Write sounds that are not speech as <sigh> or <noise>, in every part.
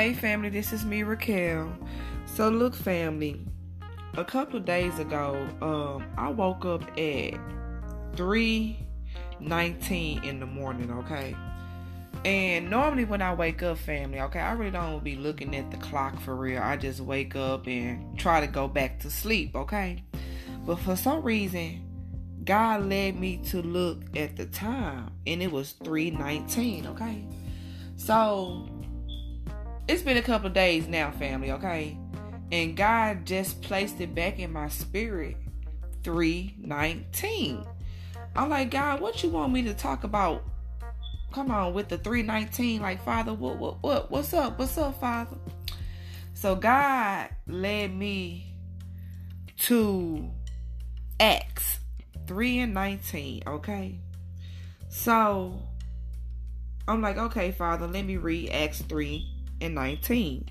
Hey family, this is me Raquel. So look family, a couple of days ago, um, I woke up at 3:19 in the morning, okay? And normally when I wake up, family, okay, I really don't be looking at the clock for real. I just wake up and try to go back to sleep, okay? But for some reason, God led me to look at the time and it was 3:19, okay? So it's been a couple days now, family, okay? And God just placed it back in my spirit 319. I'm like, God, what you want me to talk about? Come on with the 319. Like, Father, what what what what's up? What's up, Father? So God led me to Acts 3 and 19, okay? So I'm like, okay, Father, let me read Acts 3 and 19.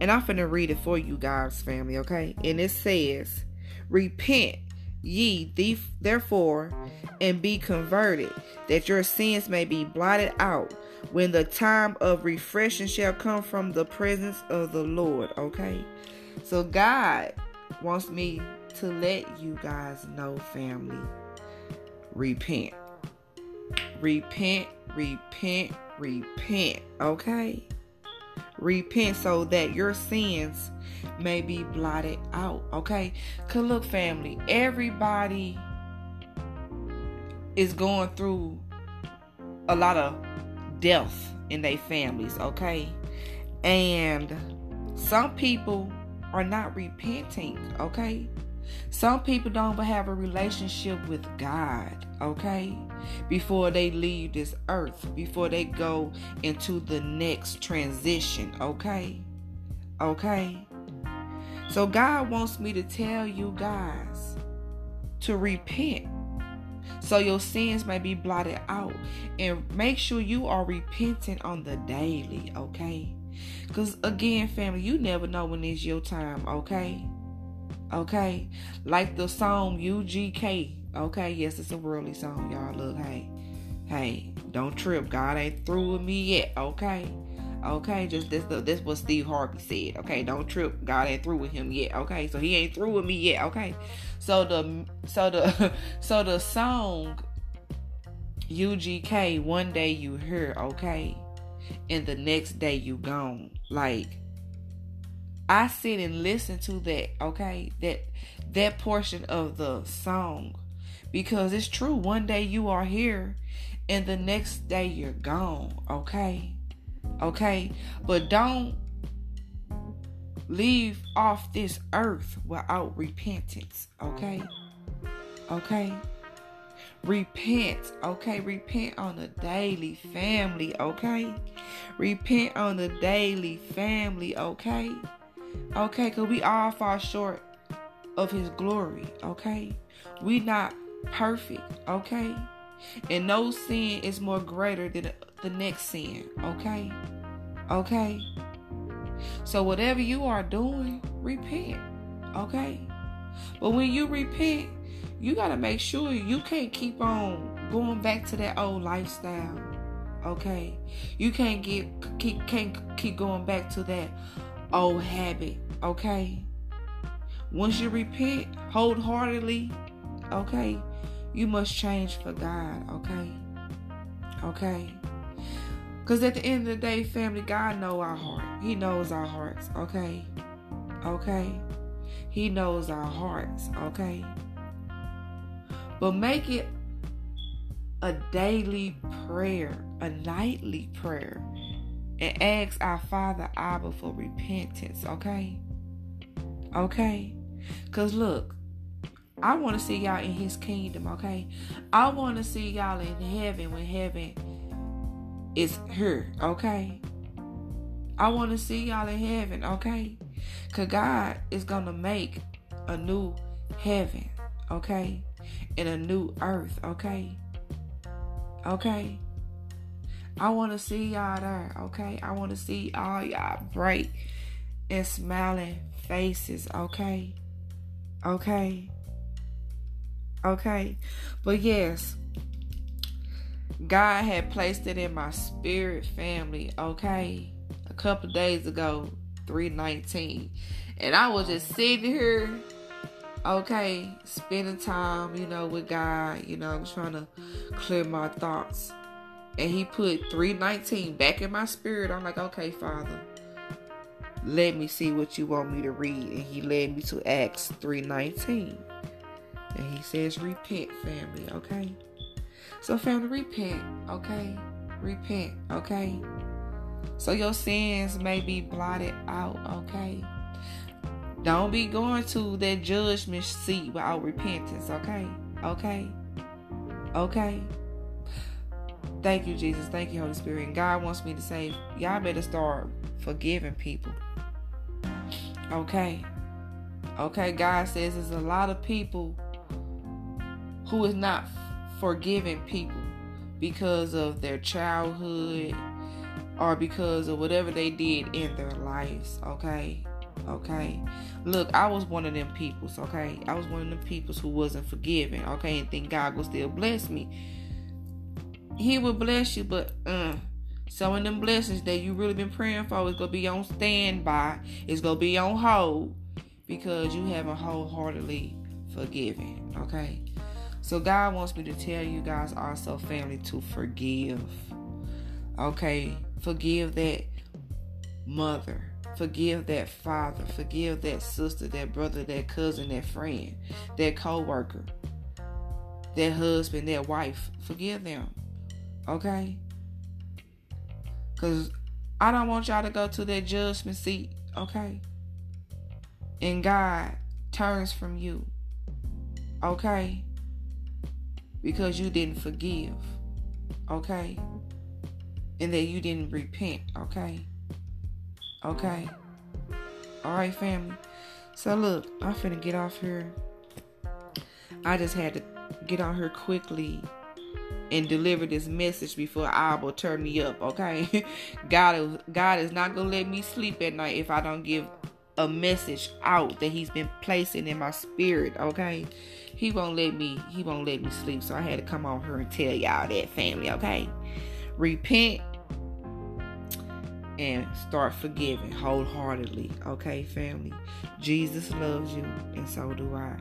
And I'm finna read it for you guys, family, okay? And it says, Repent ye therefore and be converted, that your sins may be blotted out when the time of refreshing shall come from the presence of the Lord, okay? So God wants me to let you guys know, family, repent. Repent, repent, repent, okay? Repent so that your sins may be blotted out. Okay? Cause look, family, everybody is going through a lot of death in their families, okay? And some people are not repenting, okay? Some people don't have a relationship with God, okay? Before they leave this earth, before they go into the next transition, okay? Okay? So God wants me to tell you guys to repent so your sins may be blotted out and make sure you are repenting on the daily, okay? Because again, family, you never know when it's your time, okay? Okay, like the song UGK. Okay, yes, it's a worldly song, y'all. Look, hey, hey, don't trip. God ain't through with me yet. Okay, okay, just this this what Steve Harvey said. Okay, don't trip. God ain't through with him yet. Okay, so he ain't through with me yet. Okay, so the so the <laughs> so the song UGK. One day you hear okay, and the next day you gone. Like I sit and listen to that, okay? That that portion of the song because it's true one day you are here and the next day you're gone, okay? Okay? But don't leave off this earth without repentance, okay? Okay? Repent, okay? Repent on the daily family, okay? Repent on the daily family, okay? Okay, because we all fall short of his glory. Okay. We not perfect. Okay. And no sin is more greater than the next sin. Okay. Okay. So whatever you are doing, repent. Okay. But when you repent, you got to make sure you can't keep on going back to that old lifestyle. Okay. You can't get keep can't keep going back to that old habit, okay? Once you repent wholeheartedly, okay, you must change for God, okay? Okay? Because at the end of the day, family, God knows our heart. He knows our hearts, okay? Okay? He knows our hearts, okay? But make it a daily prayer, a nightly prayer and ask our Father Abba for repentance, okay? Okay? Because look, I want to see y'all in His kingdom, okay? I want to see y'all in heaven when heaven is here, okay? I want to see y'all in heaven, okay? Because God is going to make a new heaven, okay? And a new earth, okay? Okay? I want to see y'all there, okay? I want to see all y'all bright and smiling faces, okay? Okay? Okay? But yes, God had placed it in my spirit family, okay? A couple days ago, 319. And I was just sitting here, okay, spending time, you know, with God, you know, trying to clear my thoughts. And he put 319 back in my spirit. I'm like, okay, Father, let me see what you want me to read. And he led me to Acts 319. And he says, repent, family, okay? So, family, repent, okay? Repent, okay? So your sins may be blotted out, okay? Don't be going to that judgment seat without repentance, okay? Okay? Okay? Thank you, Jesus. Thank you, Holy Spirit. And God wants me to say, y'all better start forgiving people. Okay? Okay, God says there's a lot of people who is not forgiving people because of their childhood or because of whatever they did in their lives. Okay? Okay. Look, I was one of them peoples, okay? I was one of them peoples who wasn't forgiving, okay, and think God will still bless me. He will bless you, but uh some of them blessings that you really been praying for is gonna be on standby. It's gonna be on hold because you haven't wholeheartedly forgiven. Okay. So God wants me to tell you guys also, family, to forgive. Okay. Forgive that mother. Forgive that father. Forgive that sister, that brother, that cousin, that friend, that co-worker, that husband, that wife. Forgive them. Okay? Because I don't want y'all to go to that judgment seat, okay? And God turns from you, okay? Because you didn't forgive, okay? And that you didn't repent, okay? Okay? Alright, family. So, look, I'm finna get off here. I just had to get on here quickly and deliver this message before Abba turn me up, okay? <laughs> God God is not gonna let me sleep at night if I don't give a message out that He's been placing in my spirit, okay? He won't let me he won't let me sleep. So I had to come on here and tell y'all that family, okay? Repent and start forgiving wholeheartedly, okay, family? Jesus loves you, and so do I.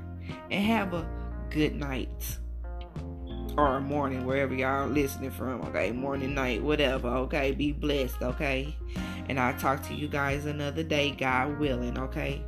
And have a good night or morning, wherever y'all listening from, okay? Morning, night, whatever, okay? Be blessed, okay? And I'll talk to you guys another day, God willing, okay?